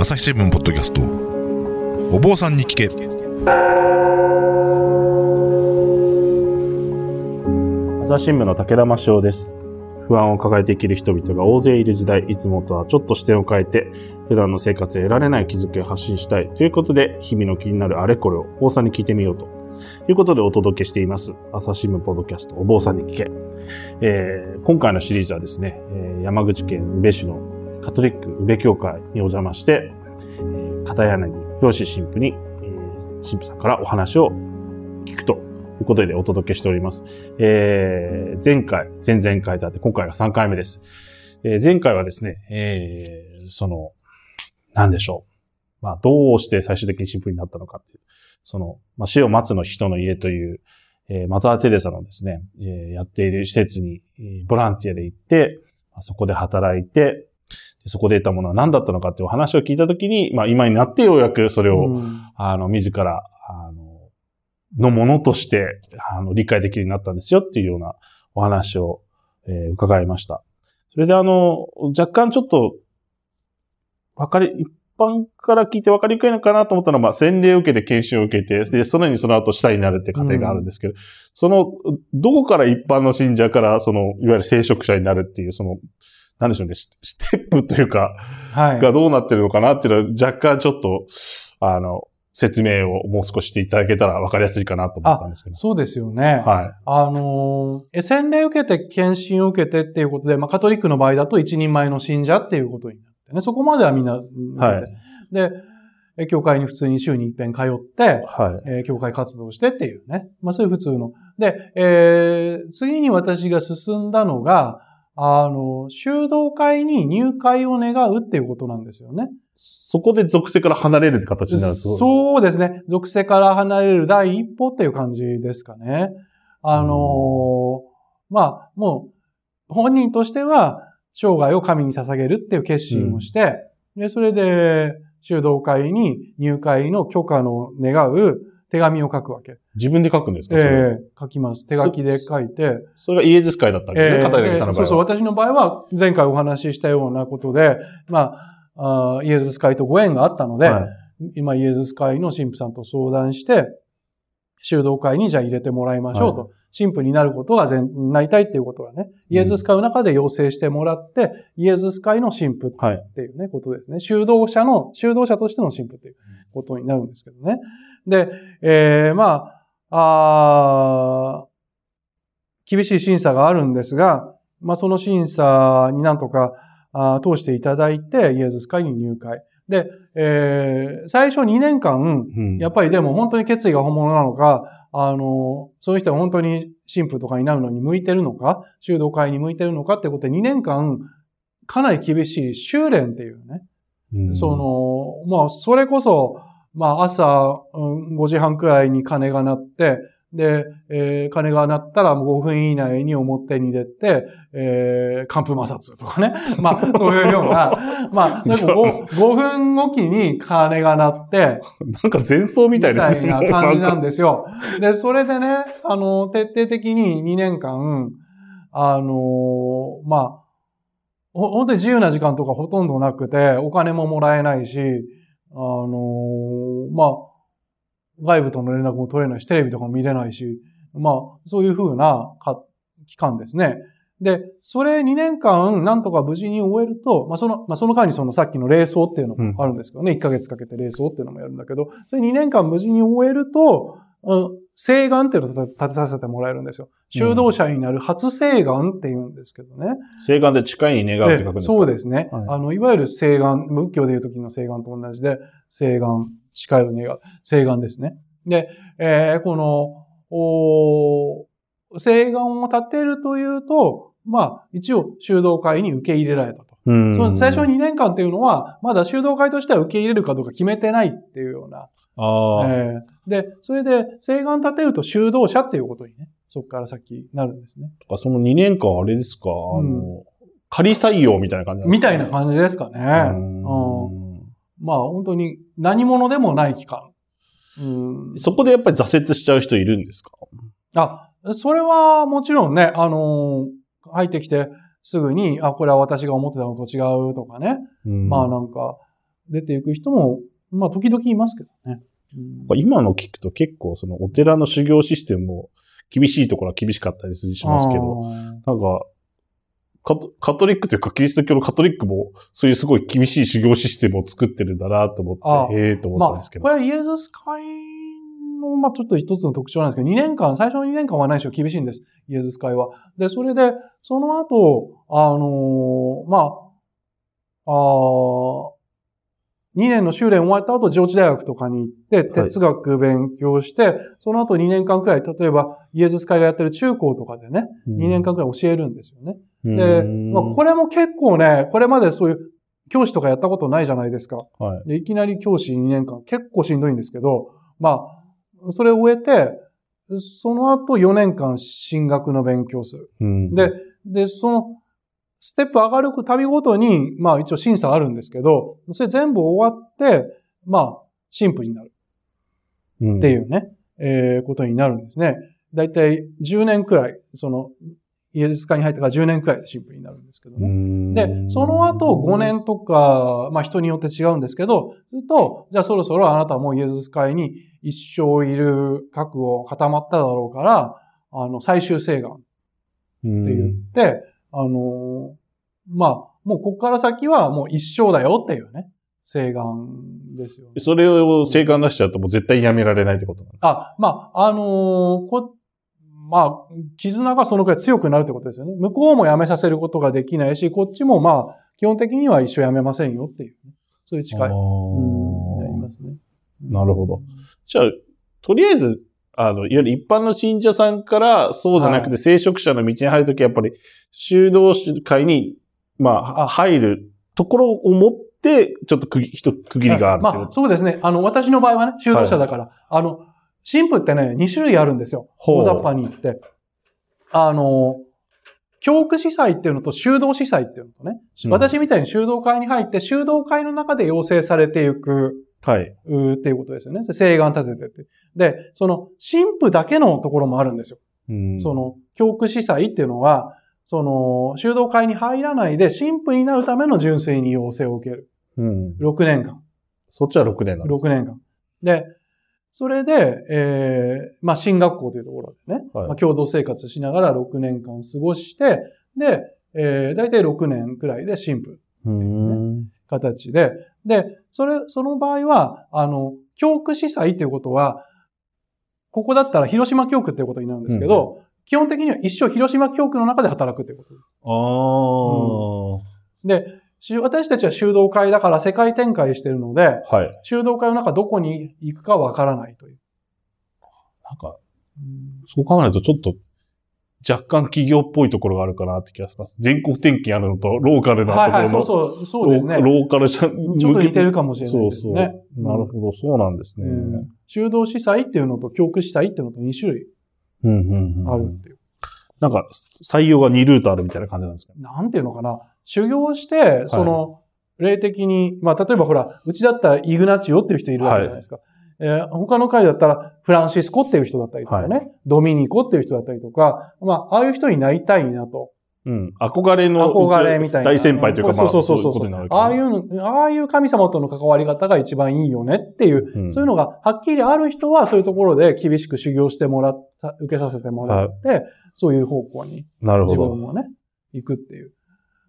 朝日新聞ポッドキャストお坊さんに聞け朝日新聞の武田真翔です。不安を抱えて生きる人々が大勢いる時代、いつもとはちょっと視点を変えて、普段の生活で得られない気づきを発信したいということで、日々の気になるあれこれをお坊さんに聞いてみようということでお届けしています。朝日新聞ポッドキャスト、お坊さんに聞け。えー今回のシリーズはですね、山口県宇部市のカトリック宇部教会にお邪魔して、片柳博士神父に、神父さんからお話を聞くということでお届けしております。えー前回、前々回とあって、今回が3回目です。えー前回はですね、えーその、なんでしょう。まあ、どうして最終的に神父になったのかっていう、その、まあ、死を待つの人の家という、えーマター・テレサのですね、えーやっている施設に、ボランティアで行って、そこで働いて、そこで得たものは何だったのかっていうお話を聞いたときに、まあ、今になってようやくそれを、うんあの、自ら、あの、のものとして、あの、理解できるようになったんですよっていうようなお話を、えー伺いました。それであの、若干ちょっと、わかり、一般から聞いてわかりにくいのかなと思ったのは、まあ、洗礼を受けて研修を受けて、で、そのようにその後死体になるって過程があるんですけど、その、どこから一般の信者から、その、いわゆる聖職者になるっていう、その、なんでしょうね、スステップというか、はい。がどうなってるのかなっていうのは若干ちょっと、あの、説明をもう少ししていただけたら分かりやすいかなと思ったんですけど。そうですよね。はい。あのー、洗礼を受けて、検診を受けてっていうことで、まあ、カトリックの場合だと一人前の信者っていうことになってね。そこまではみんな、はい。で、え教会に普通に週に一遍通って、はい。えー教会活動してっていうね。まあそういう普通の。で、えー次に私が進んだのが、あの、修道会に入会を願うっていうことなんですよね。そこで属性から離れるって形になるんですう。そうですね。属性から離れる第一歩っていう感じですかね。あのーまあ、もう、本人としては、生涯を神に捧げるっていう決心をして、で、それで、修道会に入会の許可の願う手紙を書くわけ。自分で書くんですか？ええ書きます。手書きで書いて。それがイエズス会だったんですね。ええ片柳さんの場合は。そうそう、私の場合は、前回お話ししたようなことで、まあ、あーイエズス会とご縁があったので、はい今、イエズス会の神父さんと相談して、修道会にじゃあ入れてもらいましょうと。神父になることが全、なりたいっていうことがね、イエズス会の中で要請してもらって、イエズス会の神父はい。っていうね、ことですね。修道者の、修道者としての神父っていうことになるんですけどね。で、えー、まあ、あー厳しい審査があるんですが、まあその審査になんとかあー通していただいて、イエズス会に入会。で、えー、最初2年間、うんやっぱりでも本当に決意が本物なのか、あの、そういう人が本当に神父とかになるのに向いてるのか、修道会に向いてるのかってことで2年間、かなり厳しい修練っていうね。うんそ、の、まあ、それこそ、まあ、朝、うん5時半くらいに鐘が鳴って、で、えー鐘が鳴ったら5分以内に表に出て、えー、寒風摩擦とかね。まあ、そういうような、まあ、でも 5, 5分おきに鐘が鳴って、なんか前奏みたいですね。みたいな感じなんですよ。で、それでね、あの、徹底的に2年間、あの、まあ、ほ本当に自由な時間とかほとんどなくて、お金ももらえないし、あの、まあ、外部との連絡も取れないし、テレビとかも見れないし、まあ、そういうふうなか期間ですね。で、それ2年間、なんとか無事に終えると、まあ、その、まあ、その間にそのさっきの霊装っていうのもあるんですけどね、1ヶ月かけて霊装っていうのもやるんだけど、それ2年間無事に終えると、うん、誓願っていうのを立てさせてもらえるんですよ。修道者になる初誓願って言うんですけどね。聖願で近いに願うって書くんですか？そうですね。はいあの、いわゆる誓願、仏教でいう時の誓願と同じで、誓願、誓いを願う、誓願ですね。で、えーこの、おー誓願を立てるというと、まあ、一応修道会に受け入れられたと。うんその最初2年間っていうのは、まだ修道会としては受け入れるかどうか決めてないっていうような。ああ、えーで、それで、誓願立てると修道者っていうことにね、そこから先なるんですね。とかその2年間あれですか、あの、仮採用みたいな感じみたいな感じですかね。うん。うん。まあ本当に何者でもない期間。うん、そこでやっぱり挫折しちゃう人いるんですか？あ、それはもちろんね、あのー入ってきてすぐに、あ、これは私が思ってたのと違うとかね。まあなんか、出ていく人も、まあ、時々いますけどね。うん今の聞くと結構そのお寺の修行システムも厳しいところは厳しかったりしますけど、なんか、カトカトリックというかキリスト教のカトリックもそういうすごい厳しい修行システムを作ってるんだなと思あって、へえと思ったんまあ、ですけど。これはイエズス会の、まあ、ちょっと一つの特徴なんですけど、2年間、最初の2年間は何しろ厳しいんです。イエズス会は。で、それで、その後、あのーまあ、あー2年の修練終わった後、上智大学とかに行って、はい哲学勉強して、その後2年間くらい、例えば、イエズス会がやってる中高とかでね、2年間くらい教えるんですよね。で、まあ、これ、れも結構ね、これまでそういう教師とかやったことないじゃないですか。はい。で、いきなり教師2年間、結構しんどいんですけど、まあ、それを終えて、その後4年間進学の勉強する。うんで、で、その、ステップ上がるたびごとに、まあ一応審査あるんですけど、それ全部終わって、まあ、神父になるっっていうね、えーことになるんですね。だいたい10年くらい、その、イエズス会に入ってから10年くらいで神父になるんですけどね。で、その後5年とか、まあ人によって違うんですけど、すると、じゃあそろそろあなたはもうイエズス会に一生いる覚悟固まっただろうから、あの、最終請願って言って、あのーまあ、もうここから先はもう一生だよっていうね、請願ですよね。それを請願出しちゃうともう絶対やめられないってことなんですか？あ、まあ、あのーこ、まあ、絆がそのくらい強くなるってことですよね。向こうも辞めさせることができないし、こっちもまあ、基本的には一生辞めませんよっていう、ね、そういう誓い。あうん、なりーますね。なるほど。じゃあ、とりあえず、あの、いわゆる一般の信者さんから、そうじゃなくて、は聖職者の道に入るとき、やっぱり、修道会に、まあ、あ入るところを持って、ちょっと区切一区切りがあるまあ。そうですね。あの、私の場合はね、修道者だから、あの、神父ってね、2種類あるんですよ。大雑把に言って。あの、教区司祭っていうのと修道司祭っていうのとね、うん私みたいに修道会に入って、修道会の中で養成されていく、はい。うーっていうことですよね。請願立ててって。で、その、神父だけのところもあるんですよ。うんそ、の、教区司祭っていうのは、その、修道会に入らないで、神父になるための純粋に養成を受ける。うん。6年間。そっちは6年なんです。6年間。で、それで、えー、まあ、進学校というところでね、はいまあ、共同生活しながら6年間過ごして、で、えー、大体6年くらいで神父うん。形で、で、それ、その場合は、あの、教区司祭っていうことは、ここだったら広島教区っていうことになるんですけど、基本的には一生広島教区の中で働くっていうことです。ああ、で、し私たちは修道会だから世界展開してるので、はい。修道会の中どこに行くかわからないという。なんか、そう考えるとちょっと、若干企業っぽいところがあるかなって気がします。全国転勤あるのと、ローカルなところの、はいはい、そうそう、そうですね。ローカルじゃ、ちちょっと似てるかもしれないそうそう。ですね。なるほど、そうなんですね。うん修道司祭っていうのと教区司祭っていうのと2種類うんうんうんあるっていう。なんか、採用が2ルートあるみたいな感じなんですかなんていうのかな。修行して、その、霊的に、まあ、例えばほら、うちだったらイグナチオっていう人いるわけじゃないですか。えー他の会だったらフランシスコっていう人だったりとかね、はドミニコっていう人だったりとか、まあ、ああいう人になりたいなと。うん。憧れの、憧れみたいな。大先輩というか、まあ、そうそうそうそうああいうの、ああいう神様との関わり方が一番いいよねっていう、うんそういうのがはっきりある人はそういうところで厳しく修行してもらった、受けさせてもらって、そういう方向になるほど。自分もね、行くっていう。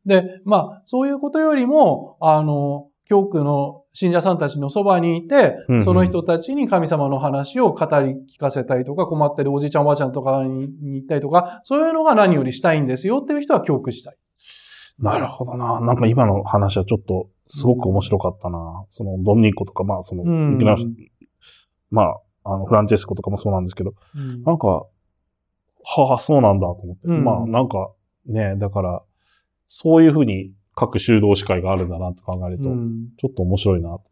で、まあ、そういうことよりも、あの、教区の信者さんたちのそばにいてその人たちに神様の話を語り聞かせたりとか、困ってるおじいちゃんおばあちゃんとかにに行ったりとか、そういうのが何よりしたいんですよっていう人は教区したい。なるほどな。なんか今の話はちょっと、すごく面白かったな。その、ドミニコとか、まあ、その、まあ、あの、フランチェスコとかもそうなんですけど、うんなんか、はあ、そうなんだと思って。うんまあ、なんか、ね、だから、そういうふうに各修道士会があるんだなと考えると、うんちょっと面白いなと。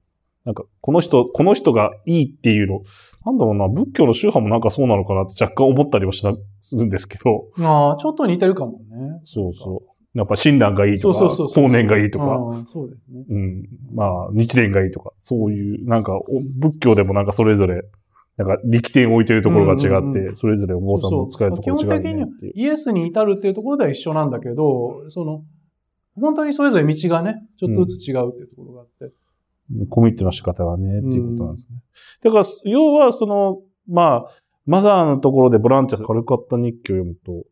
なんか、この人、この人がいいっていうの、なんだろうな、仏教の宗派もなんかそうなのかなって若干思ったりはしたするんですけど、ああ、ちょっと似てるかもね。そうそう。やっぱ親鸞がいいとか、そうそうそうがいいとか、そうですね。うん。まあ、日蓮がいいとか、そういう、なんか、お仏教でもなんかそれぞれ、なんか力点を置いてるところが違って、うんうんうんそれぞれお坊さんの使えるところ違うよ基本的には。イエスに至るっていうところでは一緒なんだけど、その、本当にそれぞれ道がね、ちょっとずつ違うっていうところがあって。コミットの仕方がね、っていうことなんですね。だから、要はその、まあ、マザーのところでボランティアカルカッタ日記を読むと、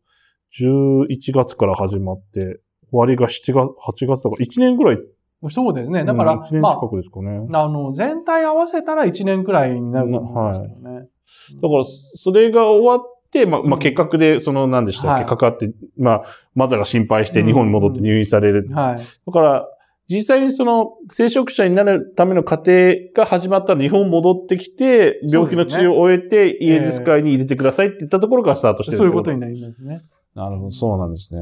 11月から始まって、終わりが7月、8月とか、1年ぐらい。そうですね。だから、うん1年ま近くですかね。あ、あの、全体合わせたら1年くらいになると思うんですけどね。だから、それが終わって、まあ、まあ、うん。結核で、その、何でしたっけ、はい。かかって、まあ、マザーが心配してうん。日本に戻って入院される。はい。だから、実際にその、聖職者になるための過程が始まったら日本戻ってきて、病気の治療を終えて、イエズス会に入れてくださいって言ったところからスタートしてるそういうことにななりますね。なるほど、そうなんですね。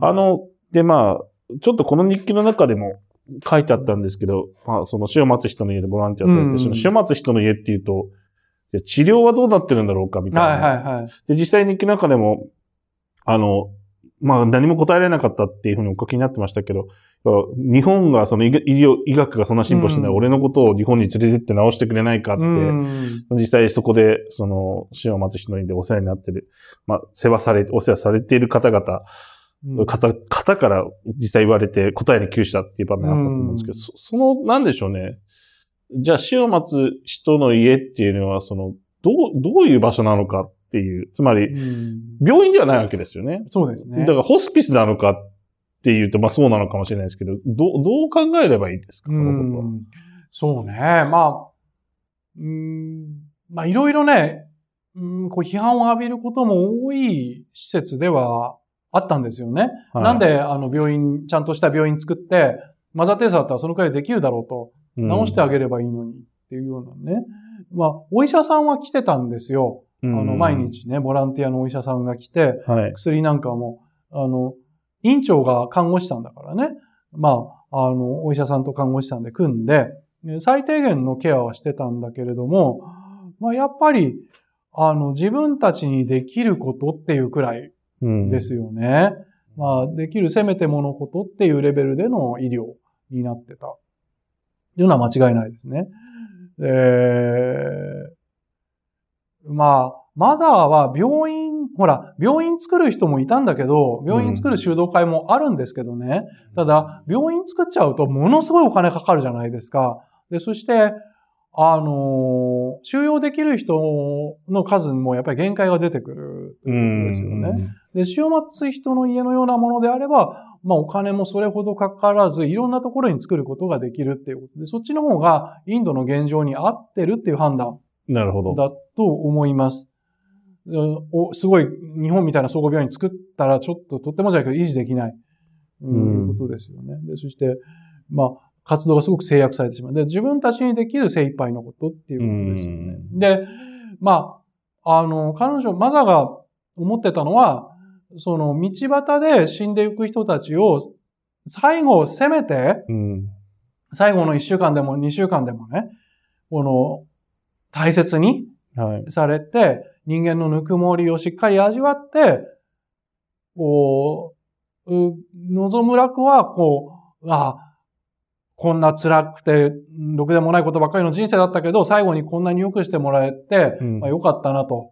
あの、で、まあ、ちょっとこの日記の中でも書いてあったんですけど、まあ、その死を待つ人の家でボランティアされて、うん。その死を待つ人の家っていうと、治療はどうなってるんだろうかみたいな。はいはいはい。で、実際日記の中でも、あの、まあ何も答えられなかったっていうふうにお書きになってましたけど、日本がその医医療、医学がそんな進歩してない、うん俺のことを日本に連れてって治してくれないかって、うん。実際そこで、その、死を待つ人の家でお世話になってる、まあ、世話され、お世話されている方々、うん方、方から実際言われて答えに窮したっていう場面あったと思うんですけど、その、なんでしょうね。じゃあ死を待つ人の家っていうのは、その、どう、どういう場所なのかっていう、つまり、うん病院ではないわけですよね。そうですね。だからホスピスなのかっていうと、まあそうなのかもしれないですけど、どう、どう考えればいいですか、そのことは？うんそうね。まあ、うん、まあいろいろね、うん、こう批判を浴びることも多い施設ではあったんですよね。はいなんであの病院、ちゃんとした病院作って、マザーテレサだったらそのくらいできるだろうと、直してあげればいいのにっていうようなね。まあ、お医者さんは来てたんですよ。ああの、毎。日ね、ボランティアのお医者さんが来て、はい。薬なんかも、あの、院長が看護師さんだからね。まあ、あの、お医者さんと看護師さんで組んで、ね最低限のケアはしてたんだけれども、まあ、やっぱり、あの、自分たちにできることっていうくらいうんですよね。まあ、できるせめてものことっていうレベルでの医療になってた。いうのは間違いないですね。えー、まあ、マザーは病院、ほら、病院作る人もいたんだけど、病院作る修道会もあるんですけどね。ただ、病院作っちゃうとものすごいお金かかるじゃないですか。で、そして、あのー収容できる人の数もやっぱり限界が出てくるとういうことですよね。で、週末人の家のようなものであれば、まあお金もそれほどかからず、いろんなところに作ることができるっていうことで、そっちの方がインドの現状に合ってるっていう判断なるほど。だと思います。うんおすごい日本みたいな総合病院作ったらちょっととってもじゃないけど維持できない、うんうんいうことですよね。で、そして、まあ、活動がすごく制約されてしまう。で、自分たちにできる精一杯のことっていうことですよね。で、まあ、あの、彼女、マザが思ってたのは、その道端で死んでいく人たちを最後せめて、うん。最後の1週間でも2週間でもね、この大切にはい。されて、人間のぬくもりをしっかり味わって、こう、う望む楽は、こう、あこんな辛くて、ろくでもないことばっかりの人生だったけど、最後にこんなに良くしてもらえて、うんまあ、良かったなと。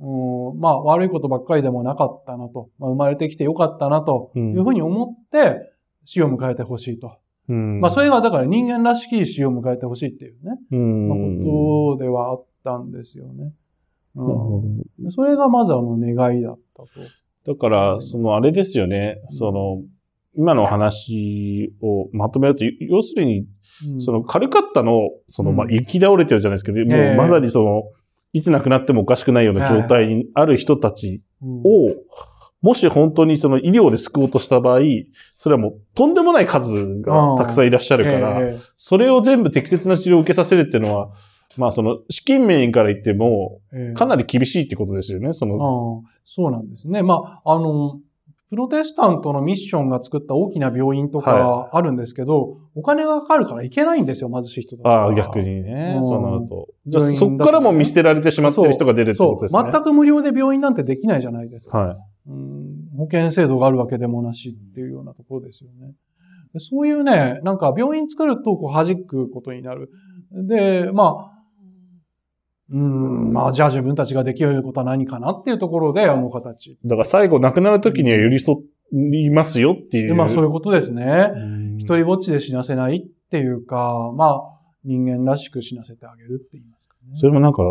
うん、まあ、悪いことばっかりでもなかったなと。まあ、生まれてきて良かったなとうん。いうふうに思って、死を迎えてほしいと。うん。まあ、それがだから人間らしき死を迎えてほしいっていうね、うん。まあ、ことではあったんですよね。うん、それがまずあの願いだったと。どだから、そのあれですよね、その、今のお話をまとめると、要するに、うん。そのカルカッタの、その、まあ、うん。行き倒れてるじゃないですけど、もえ。えうまさにその、いつ亡くなってもおかしくないような状態にある人たちうんを、もし本当にその医療で救おうとした場合、それはもうとんでもない数がたくさんいらっしゃるから、えそれを全部適切な治療を受けさせるっていうのは、まあその資金面から言っても、かなり厳しいってことですよね、その。そうなんですね。まあ、あの、プロテスタントのミッションが作った大きな病院とかあるんですけど、お金がかかるから行けないんですよ、貧しい人たちは。ああ、逆にね。うんそうなると。じゃあそこからも見捨てられてしまってる人が出るってことですね。全く無料で病院なんてできないじゃないですか。はい。うん保険制度があるわけでもなしっていうようなところですよね。でそういうね、なんか病院作るとこう弾くことになる。で、まあ、うん、まあじゃあ自分たちができることは何かなっていうところであの形。だから最後亡くなる時には寄り添いますよっていう。でまあそういうことですね。うん一人ぼっちで死なせないっっていうか、まあ、人間らしく死なせてあげるって言いますかね。それもなんか、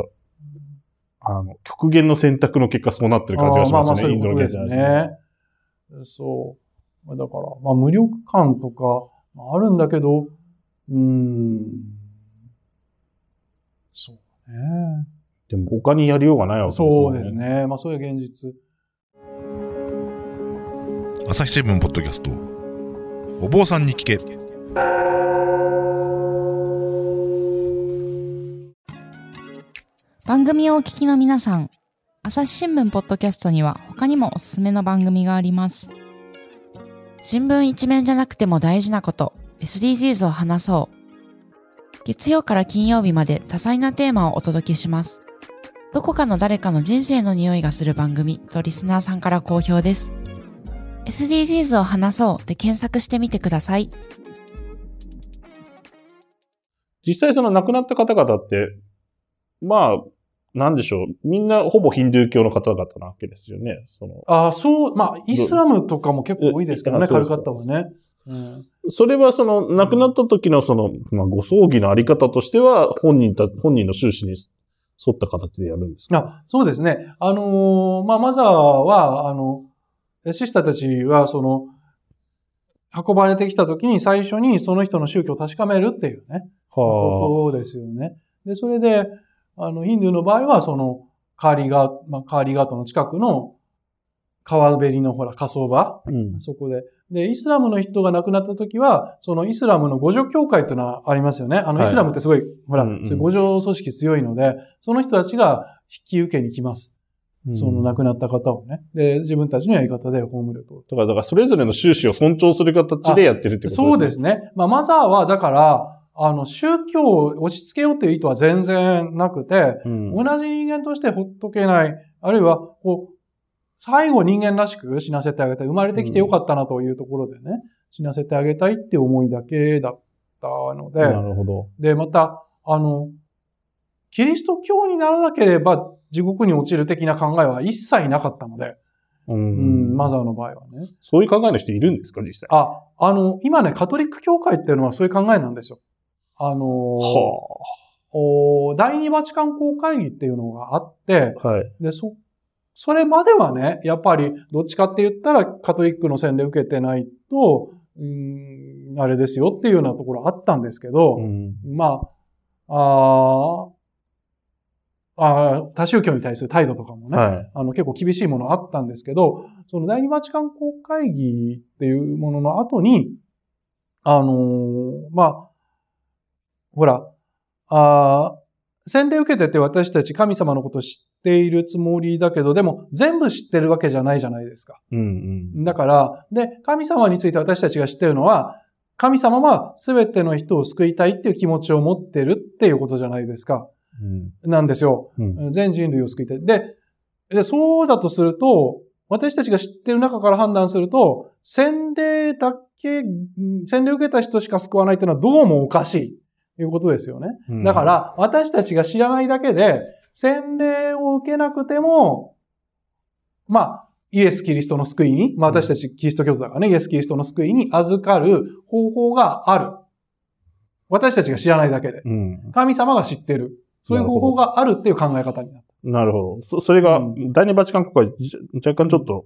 あの、極限の選択の結果そうなってる感じがしますね、あーまあまあそういインドのうことですね。そう。まあだから、まあ無力感とか、まああるんだけど、うーん。そうね。でも他にやりようがないわけですよね。そうですね。まあそういう現実。朝日新聞ポッドキャストお坊さんに聞け番組をお聞きの皆さん、朝日新聞ポッドキャストには他にもおすすめの番組があります。新聞一面じゃなくても大事なこと、SDGs を話そう。月曜から金曜日まで多彩なテーマをお届けします。どこかの誰かの人生の匂いがする番組とリスナーさんから好評です。SDGs を話そうで検索してみてください。実際その亡くなった方々って、まあ、なんでしょう。みんなほぼヒンドゥー教の方々なわけですよね。その、ああ、そう、まあ、イスラムとかも結構多いですけどね、えあそうですかカルカッタはね。うん、それはその、亡くなった時のその、まあ、ご葬儀のあり方としては、本人た、本人の収支に沿った形でやるんですか？あそうですね。あのーまあ、マザーは、あの、シスターたちは、その、運ばれてきた時に最初にその人の宗教を確かめるっていうね、はことですよね。で、それで、あの、ヒンドゥーの場合は、その、カーリーガー、まあ、カーリーガートの近くの川べりのほら、火葬場あ。うん。そこで。で、イスラムの人が亡くなった時は、そのイスラムの五条教会っていうのはありますよね。あの、はいイスラムってすごい、ほら、うんうん五条組織強いので、その人たちが引き受けに来ます。その亡くなった方をね。で、自分たちのやり方で葬ると。だから、だからそれぞれの収支を尊重する形でやってるってことですね。そうですね。まあ、マザーは、だから、あの、宗教を押し付けようという意図は全然なくて、うん。同じ人間としてほっとけない、あるいは、こう、最後人間らしく死なせてあげたい。生まれてきてよかったなというところでね、死なせてあげたいって思いだけだったので、なるほど。で、また、あの、キリスト教にならなければ地獄に落ちる的な考えは一切なかったので、ううん、ん。マザーの場合はね。そういう考えの人いるんですか、実際。あ、あの、今ね、カトリック教会っていうのはそういう考えなんですよ。あの、はお第二バチカン公会議っていうのがあって、あ。はい。で、そ、それまではね、やっぱり、どっちかって言ったら、カトリックの洗礼受けてないと、うーん、あれですよっていうようなところあったんですけど、うん。まあ、あーあー、多宗教に対する態度とかもね、はい。あの結構厳しいものあったんですけど、その第二バチカン公会議っていうものの後に、あのーまあ、ほら、あー洗礼受けてて私たち神様のこと知っているつもりだけど、でも全部知ってるわけじゃないじゃないですか。うんうん。だから、で、神様について私たちが知ってるのは、神様は全ての人を救いたいっていう気持ちを持ってるっていうことじゃないですか。うん。なんですよ。うん。全人類を救いたい。で、でそうだとすると、私たちが知ってる中から判断すると、洗礼だけ、ん洗礼を受けた人しか救わないというのはどうもおかしい。ということですよね。うんだか、ら、私たちが知らないだけで、洗礼を受けなくても、まあ、イエス・キリストの救いに、まあ私たちキリスト教徒だからね、イエス・キリストの救いに預かる方法がある。私たちが知らないだけで。うん。神様が知ってる。そういう方法があるっていう考え方になった。なるほど。そそれがう、第二バチカン国会、じ若干ちょっと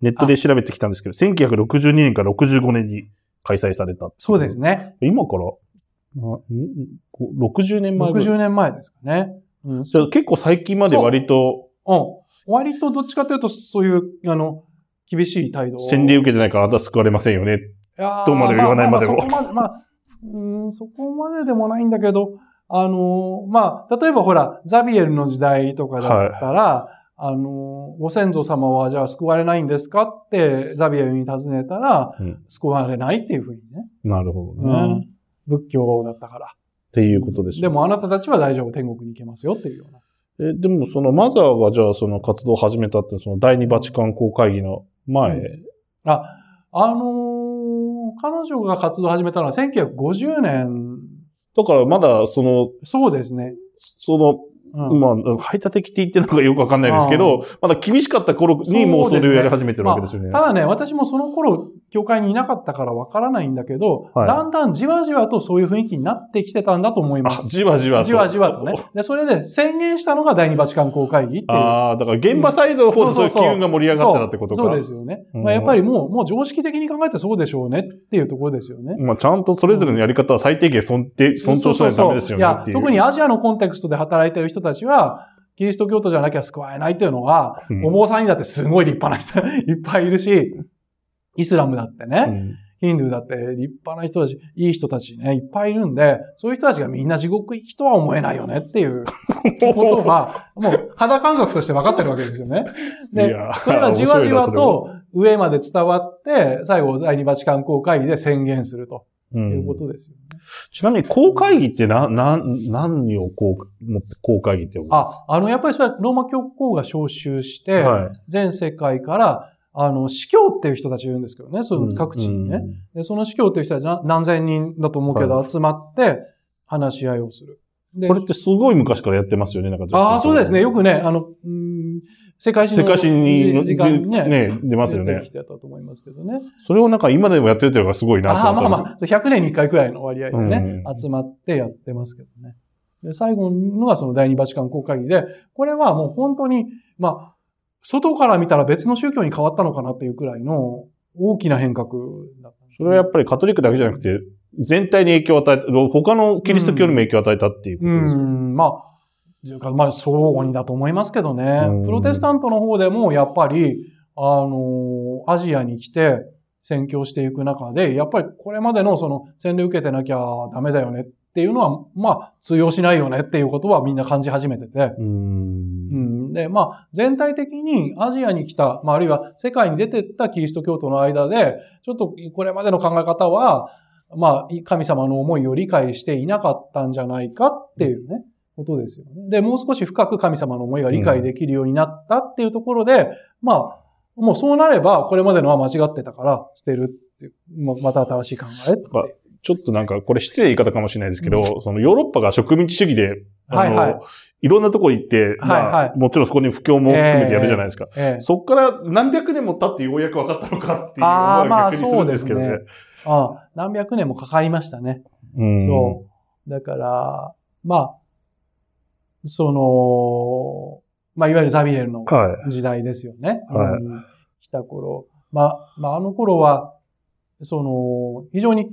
ネットで調べてきたんですけど、1962年から65年に開催された。そうです。ね。今から、60年前ぐらい。60年前ですかね。うん。じゃあ結構最近まで割とうん。割とどっちかというと、そういう、あの、厳しい態度を。洗礼受けてないからあなたは救われませんよね。いやーとまでは言わないまでもああそこまで、まあ、うん、そこまででもないんだけど、あのーまあ、例えばほら、ザビエルの時代とかだったら、あのーご先祖様はじゃあ救われないんですかってザビエルに尋ねたら、うん救われないっていうふうにね。なるほどね。うんっ仏教だったから。ていうことです。でもあなたたちは大丈夫、天国に行けますよっていうような。え、でもそのマザーがじゃあその活動を始めたって、その第二バチカン公会議の前、うんあ、あのー彼女が活動を始めたのは1950年。だからまだその、そうですね。その、うんまあ、排他的って言ってるのかよくわかんないですけど、まだ厳しかった頃にもうそれをやり始めてるわけですよね。ただね、私もその頃教会にいなかったからわからないんだけど、はいだんだんじわじわとそういう雰囲気になってきてたんだと思いますあ、。じわじわと。じわじわとね。で、それで宣言したのが第二バチカン公会議っていう。ああ、だから現場サイドの方でそういう機運が盛り上がってたってことか。そうですよね。うんまあ、やっぱりもう、もう常識的に考えてそうでしょうねっていうところですよね。まあ、ちゃんとそれぞれのやり方は最低限尊定尊重しないとダメですよねい特にアジアのコンテクストで働いてる人たちは、キリスト教徒じゃなきゃ救われないっていうのは、うんお坊さんにだってすごい立派な人 いっぱいいるし、イスラムだってね、うんヒンドゥーだって立派な人たち、いい人たちね、いっぱいいるんで、そういう人たちがみんな地獄行きとは思えないよねっていう ことは、もう肌感覚として分かってるわけですよね。でそれがじわじわと上まで伝わって、最後第二バチカン公会議で宣言するとういうんことですよね。ちなみに、公会議ってな、な、何をこう、持って公会議って呼ぶんですか？あ、あの、やっぱりそれはローマ教皇が招集して、はい。全世界から、あの、司教っていう人たちいるんですけどね、その各地にね。で、その司教っていう人たちな何千人だと思うけど、は集まって話し合いをする。でこれってすごい昔からやってますよね、なんかああ、そうですね。よくね、あの、うん世界史の世界史にね、ね出ますよね出てき。てたと思いますけどね。それをなんか今でもやってるっていうのがすごいなああ、まあと思ったんまあ、100年に1回くらいの割合でね、うん集まってやってますけどね。で、最後のがその第二バチカン公会議で、これはもう本当に、まあ、外から見たら別の宗教に変わったのかなっていうくらいの大きな変革だったそれはやっぱりカトリックだけじゃなくて、全体に影響を与えた、他のキリスト教にも影響を与えたっていうこうとですか、ん、まあ、というかまあ、相互にだと思いますけどね。うん。プロテスタントの方でも、やっぱり、あの、アジアに来て宣教していく中で、やっぱりこれまでのその洗礼受けてなきゃダメだよねっていうのは、まあ、通用しないよねっていうことはみんな感じ始めてて。うーん。うん、で、まあ、全体的にアジアに来た、まあ、あるいは世界に出てったキリスト教徒の間で、ちょっとこれまでの考え方は、まあ、神様の思いを理解していなかったんじゃないかっていうね、ことですよね。で、もう少し深く神様の思いが理解できるようになったっていうところで、まあ、もうそうなれば、これまでのは間違ってたから捨てるっていう、また新しい考えってちょっとなんか、これ失礼な言い方かもしれないですけど、そのヨーロッパが植民地主義で、あの、はいはいいろんなところ行って、まあ、はいはいもちろんそこに布教も含めてやるじゃないですか。ええそっから何百年も経ってようやく分かったのかっていうのあーまあは逆にするんですけどね。そうああ何百年もかかりましたね。うんそう。だから、まあ、その、まあ、いわゆるザビエルのはい。時代ですよね。はいうん来た頃。まあ、まあ、あの頃は、その、非常に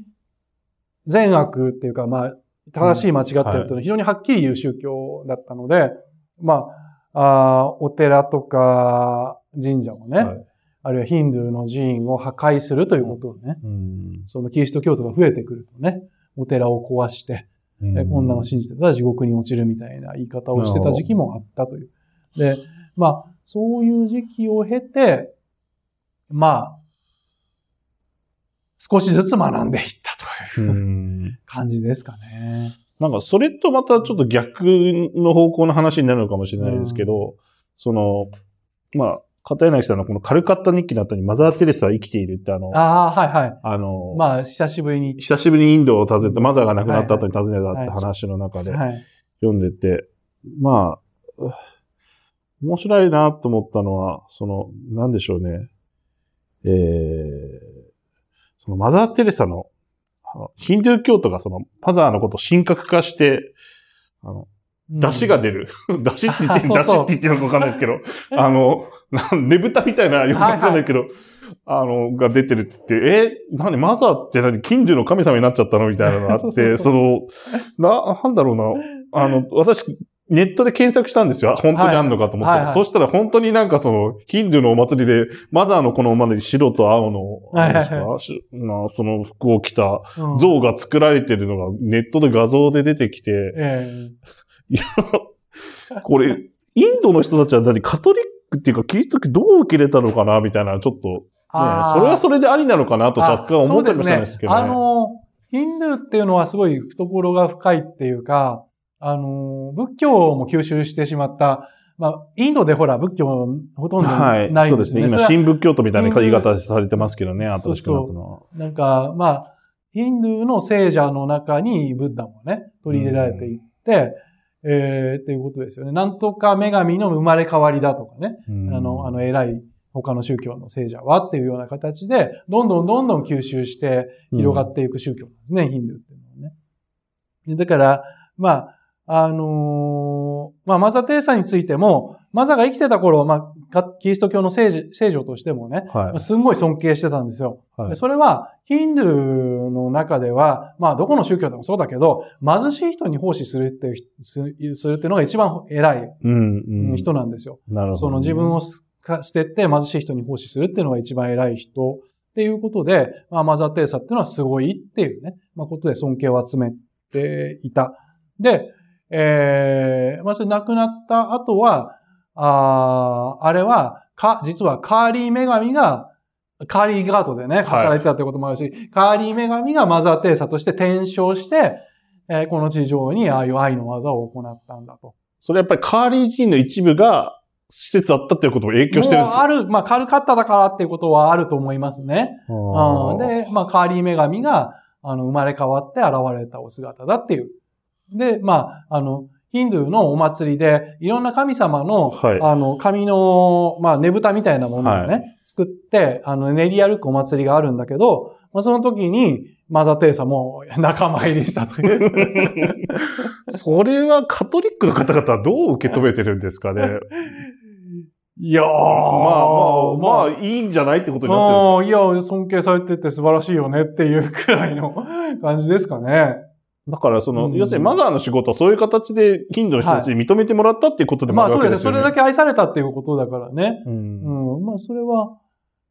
善悪っていうか、まあ、正しい間違ってるというのは非常にはっきり言う宗教だったので、まあ、あーお寺とか神社をね、はい。あるいはヒンドゥーの寺院を破壊するということをね、うん。そのキリスト教徒が増えてくるとね、お寺を壊して、えこんなの信じてたら地獄に落ちるみたいな言い方をしてた時期もあったという。で、まあ、そういう時期を経て、まあ、少しずつ学んでいったといううん 感じですかね。なんか、それとまたちょっと逆の方向の話になるのかもしれないですけど、その、まあ、片柳さんのこのカルカッタ日記の後にマザー・テレスは生きているってあの、ああ、はいはい。あの、まあ、久しぶりに。久しぶりにインドを訪ねて、マザーが亡くなった後に訪ねたって話の中ではい。読んでて、まあ、う面白いなと思ったのは、その、なんでしょうね。えー、そのマザー・テレサの、あのヒンドゥー教徒がその、マザーのことを神格化して、あの、出汁が出る。出汁って言って、出汁って言ってるのかわかんないですけど、あの、ねぶたみたいな、よくわかんないけど、あの、が出てるって、え、何、マザーって何、近所の神様になっちゃったの？みたいなのがあって、その、な、なんだろうな、あの、私、ネットで検索したんですよ。本当にあんのかと思って。はいはい。はいそしたら本当になんかその、ヒンドゥーのお祭りで、マザーのこのおまで白と青の、はいはいはい。その服を着たうん。像が作られてるのがネットで画像で出てきて、えいや、これ、インドの人たちは何カトリックっていうか、キリスト教どう受け入れたのかなみたいな、ちょっと、ね、それはそれでありなのかなと若干思ったりもしたんですけどね。あの、ヒンドゥーっていうのはすごい懐が深いっていうか、あの、仏教も吸収してしまった、まあ、インドでほら、仏教ほとんどはい。ないそうですね。今、新仏教徒みたいな言い方されてますけどね、新しくなったのは。なんか、まあ、ヒンドゥーの聖者の中にブッダもね、取り入れられていって、えー、っていうことですよね。なんとか女神の生まれ変わりだとかね。うんあの、あの偉い他の宗教の聖者はっていうような形で、どんどんどんどん吸収して広がっていく宗教なんですね、ヒンドゥーっていうのはね。でだから、まあ、あのーまあ、マザー・テレサについても、マザーが生きてた頃、まあ、かキリスト教の聖女聖女としてもね、はい。すんごい尊敬してたんですよ。はいでそれは、ヒンドゥーの中では、まあ、どこの宗教でもそうだけど、貧しい人に奉仕するっていう、すするっていうのが一番偉いうん、うん。人なんですよ。なるほどね。その自分を捨てて貧しい人に奉仕するっていうのが一番偉い人っていうことで、まあ、マザー・テレサっていうのはすごいっていうね、まあ、ことで尊敬を集めていた。で、えー、まあ、それ亡くなった後は、あーあれは、か、実はカーリー女神が、カーリーガートでね、働いてたってこともあるし、カーリー女神がマザー・テレサとして転生して、えーこの地上にああいう愛の技を行ったんだと。それやっぱりカーリー寺院の一部が施設だったっていうことも影響してるんですもうある、まあ、カルカッタだからっていうことはあると思いますね。よ。うん、で、まあ、カーリー女神が、あの、生まれ変わって現れたお姿だっていう。で、まあ、あの、ヒンドゥーのお祭りで、いろんな神様の、はいあの、神の、まあ、ねぶたみたいなものをね、は作って、あの、練り歩くお祭りがあるんだけど、まあ、その時に、マザー・テレサも仲間入りしたという。それはカトリックの方々はどう受け止めてるんですかね？いやー、まあまあ、まあ、いいんじゃないってことになってるんですか？いや、尊敬されてて素晴らしいよねっていうくらいの感じですかね。だから、その、うん要するにマザーの仕事はそういう形で、近所の人たちに認めてもらったっていうことでもあるまあそうですね。わけですよね。それだけ愛されたっていうことだからね。う。うんん。まあそれは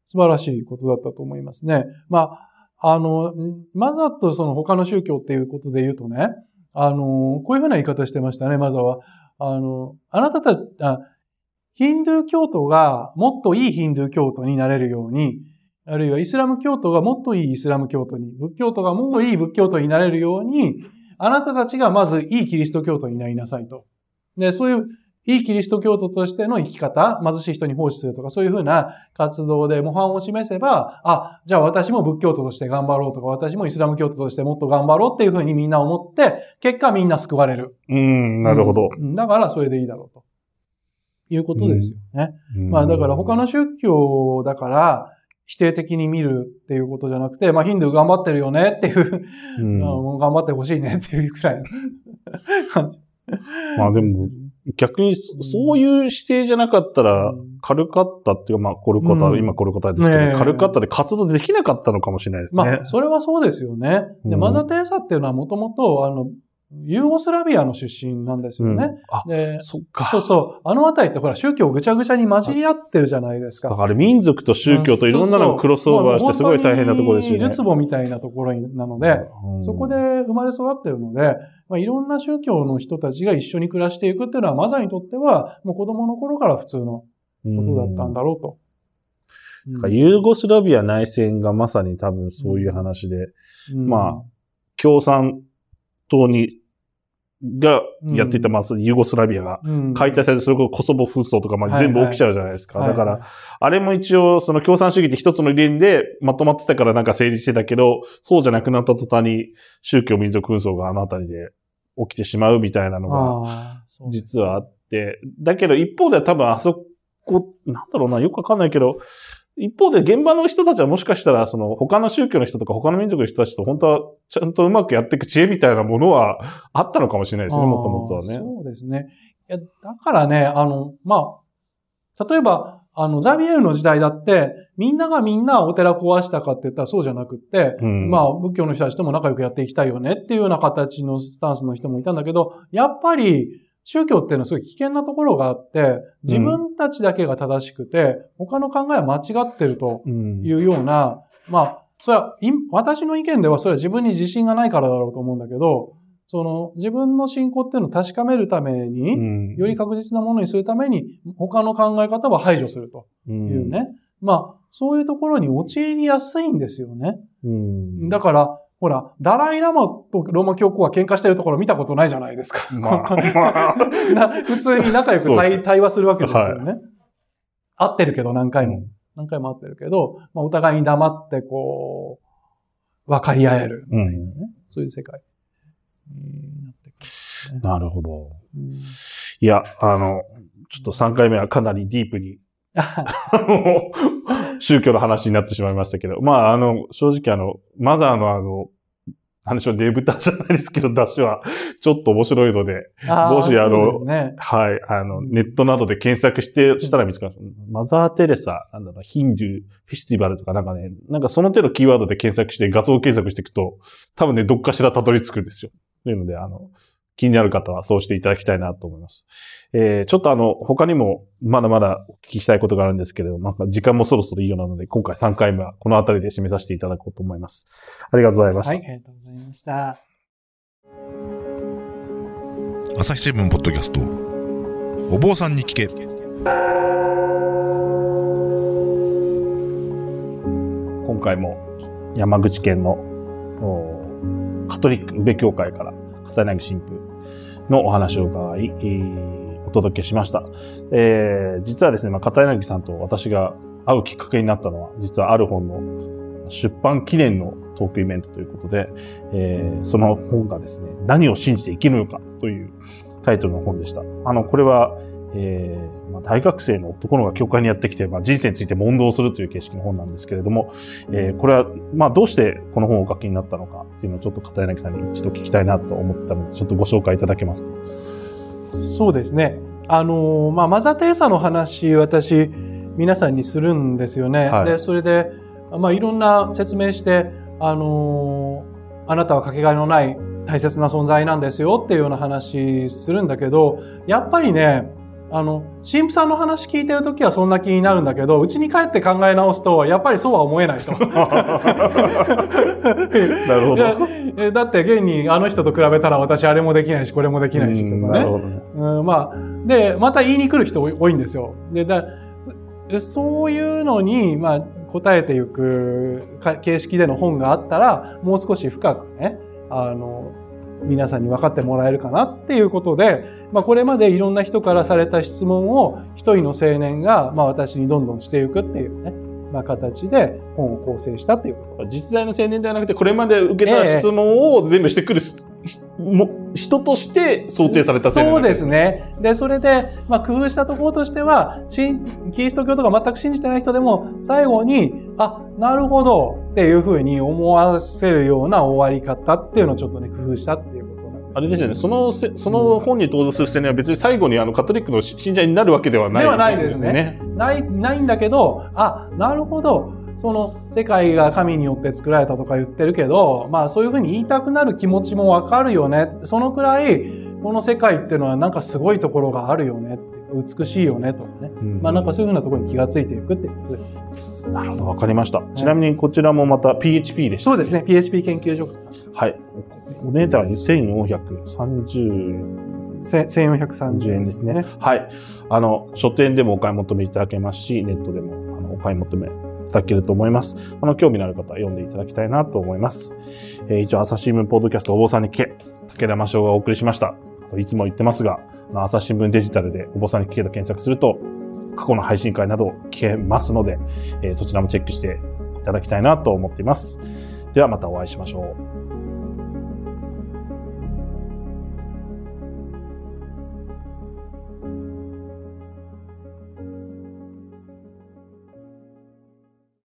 素晴らしいことだったと思いますね。まあ、あの、マザーとその他の宗教っていうことで言うとね、あの、こういうふうな言い方してましたね、マザーは。あの、あなたたち、あヒンドゥー教徒がもっといいヒンドゥー教徒になれるように、あるいはイスラム教徒がもっといいイスラム教徒に、仏教徒がもっといい仏教徒になれるように、あなたたちがまずいいキリスト教徒になりなさいと。で、そういういいキリスト教徒としての生き方、貧しい人に奉仕するとか、そういうふうな活動で模範を示せば、あ、じゃあ私も仏教徒として頑張ろうとか、私もイスラム教徒としてもっと頑張ろうっていうふうにみんな思って、結果みんな救われる。うん、なるほど。うんだからそれでいいだろうと。いうことですよね。うんまあだから他の宗教だから否定的に見るっていうことじゃなくて、まあヒンドゥー頑張ってるよねっていう、うんうん頑張ってほしいねっていうくらいの 感じ。まあでも、逆にそ、そういう姿勢じゃなかったら、カルカッタっていうか、まあ、コルカタ、うん今コルカタですけど、ねえカルカッタで活動できなかったのかもしれないですね。まあ、それはそうですよね。で、うんマザー・テレサっていうのはもともと、あの、ユーゴスラビアの出身なんですようんね。あ、で、そっか。そうそう。あのあたりってほら、宗教ぐちゃぐちゃに混じり合ってるじゃないですか。だから民族と宗教といろんなのがクロスオーバーしてすごい大変なところですよね。ルツボみたいなところなので、うんそこで生まれ育ってるので、まあ、いろんな宗教の人たちが一緒に暮らしていくっていうのは、マザーにとっては、もう子供の頃から普通のことだったんだろうと。だからユーゴスラビア内戦がまさに多分そういう話で、うんまあ、共産党に、がやっていた、まあ、ユーゴスラビアが。うん。解体されて、それこそコソボ紛争とか、まあ、全部起きちゃうじゃないですか。はいだから、あれも一応、その共産主義って一つの理念でまとまってたからなんか成立してたけど、そうじゃなくなった途端に宗教民族紛争があのあたりで起きてしまうみたいなのが、実はあって、だけど一方では多分あそこ、なんだろうな、よくわかんないけど、一方で現場の人たちはもしかしたら、その他の宗教の人とか他の民族の人たちと本当はちゃんとうまくやっていく知恵みたいなものはあったのかもしれないですね、もともとはね。そうですね。いや、だからね、あの、まあ、例えば、あの、ザビエルの時代だって、みんながみんなお寺壊したかって言ったらそうじゃなくって、うんまあ、仏教の人たちとも仲良くやっていきたいよねっていうような形のスタンスの人もいたんだけど、やっぱり、宗教っていうのはすごい危険なところがあって、自分たちだけが正しくて、他の考えは間違ってるとうん。いうような、まあ、それは、い私の意見ではそれは自分に自信がないからだろうと思うんだけど、その自分の信仰っていうのを確かめるために、うん。より確実なものにするために、他の考え方は排除するというね。まあ、そういうところに陥りやすいんですよね。うん。だから、ほら、ダライラマとローマ教皇は喧嘩してるところ見たことないじゃないですか。まあまあ な普通に仲良く対対話するわけですよね。会ってるけど何回も。何回も会ってるけど、まあ、お互いに黙ってこう、分かり合える。うん。そういう世界になってくるね。なるほど。うんいや、あの、ちょっと3回目はかなりディープに宗教の話になってしまいましたけど、まあ、あの、正直あの、マザーのあの、話はねぶたじゃないですけど、ダッシュはちょっと面白いので、もしあのね、はい、あの、ネットなどで検索して、したら見つかる。マザー・テレサ、なんだろう、ヒンドゥーフェスティバルとかなんかね、なんかその手のキーワードで検索して画像検索していくと、多分ね、どっかしらたどり着くんですよ。というので、あの、気になる方はそうしていただきたいなと思います。えー、ちょっとあの、他にもまだまだお聞きしたいことがあるんですけれども、なんか時間もそろそろいいようなので、今回3回目はこの辺りで締めさせていただこうと思います。ありがとうございました。はい、ありがとうございました。朝日新聞ポッドキャストお坊さんに聞け今回も山口県のおカトリック宇部教会から片柳神父のお話を伺い、お届けしました。えー実はですね、まあ、片柳さんと私が会うきっかけになったのは、実はある本の出版記念のトークイベントということで、えーその本がですね、何を信じて生きるのかというタイトルの本でした。あの、これは、えー、大学生の男の子が教会にやってきて、まあ、人生について問答するという形式の本なんですけれども、えーこれは、まあ、どうしてこの本をお書きになったのかっていうのをちょっと片柳さんに一度聞きたいなと思ったので、ちょっとご紹介いただけますか？そうですね。あのーまあ、マザー・テレサの話、私、皆さんにするんですよね。はいで、それで、まあ、いろんな説明して、あのーあなたはかけがえのない大切な存在なんですよっていうような話するんだけど、やっぱりね、あの、神父さんの話聞いてるときはそんな気になるんだけど、うちに帰って考え直すと、やっぱりそうは思えないと。なるほどだって現にあの人と比べたら私あれもできないし、これもできないしとかね。なるほどね。うん、まあ、で、また言いに来る人多いんですよ。で、だでそういうのに、まあ、答えていくか形式での本があったら、もう少し深くね、あの、皆さんに分かってもらえるかなっていうことで、まあ、これまでいろんな人からされた質問を一人の青年が、まあ、私にどんどんしていくっていうね、まあ、形で本を構成したっていうこと。実在の青年ではなくて、これまで受けた質問を全部してくる、ひも人として想定された青年そうですね。ね。で、それで、まあ、工夫したところとしては、新キリスト教とか全く信じてない人でも、最後に、あ、なるほどっていうふうに思わせるような終わり方っていうのをちょっとね、工夫したっていう。あれですよね、そのせ、その本に登場する青年は別に最後にあのカトリックの信者になるわけではないではないですね。ない、ないんだけど、あ、なるほど。その世界が神によって作られたとか言ってるけど、まあそういうふうに言いたくなる気持ちもわかるよね。そのくらい、この世界っていうのはなんかすごいところがあるよね。美しいよねとかね。うんまあなんかそういうふうなところに気がついていくっていうことです。なるほど、わかりました。ちなみにこちらもまた PHP でした。そうですね。PHP 研究所さん。はい。お値段1430せ1430円ですね。。はい。あの、書店でもお買い求めいただけますし、ネットでもあのお買い求めいただけると思います。あの、興味のある方は読んでいただきたいなと思います。えー、一応、朝日新聞ポッドキャストお坊さんに聞け、武田真翔がお送りしました。いつも言ってますが、朝日新聞デジタルでお坊さんに聞けと検索すると、過去の配信会など聞けますので、えーそちらもチェックしていただきたいなと思っています。ではまたお会いしましょう。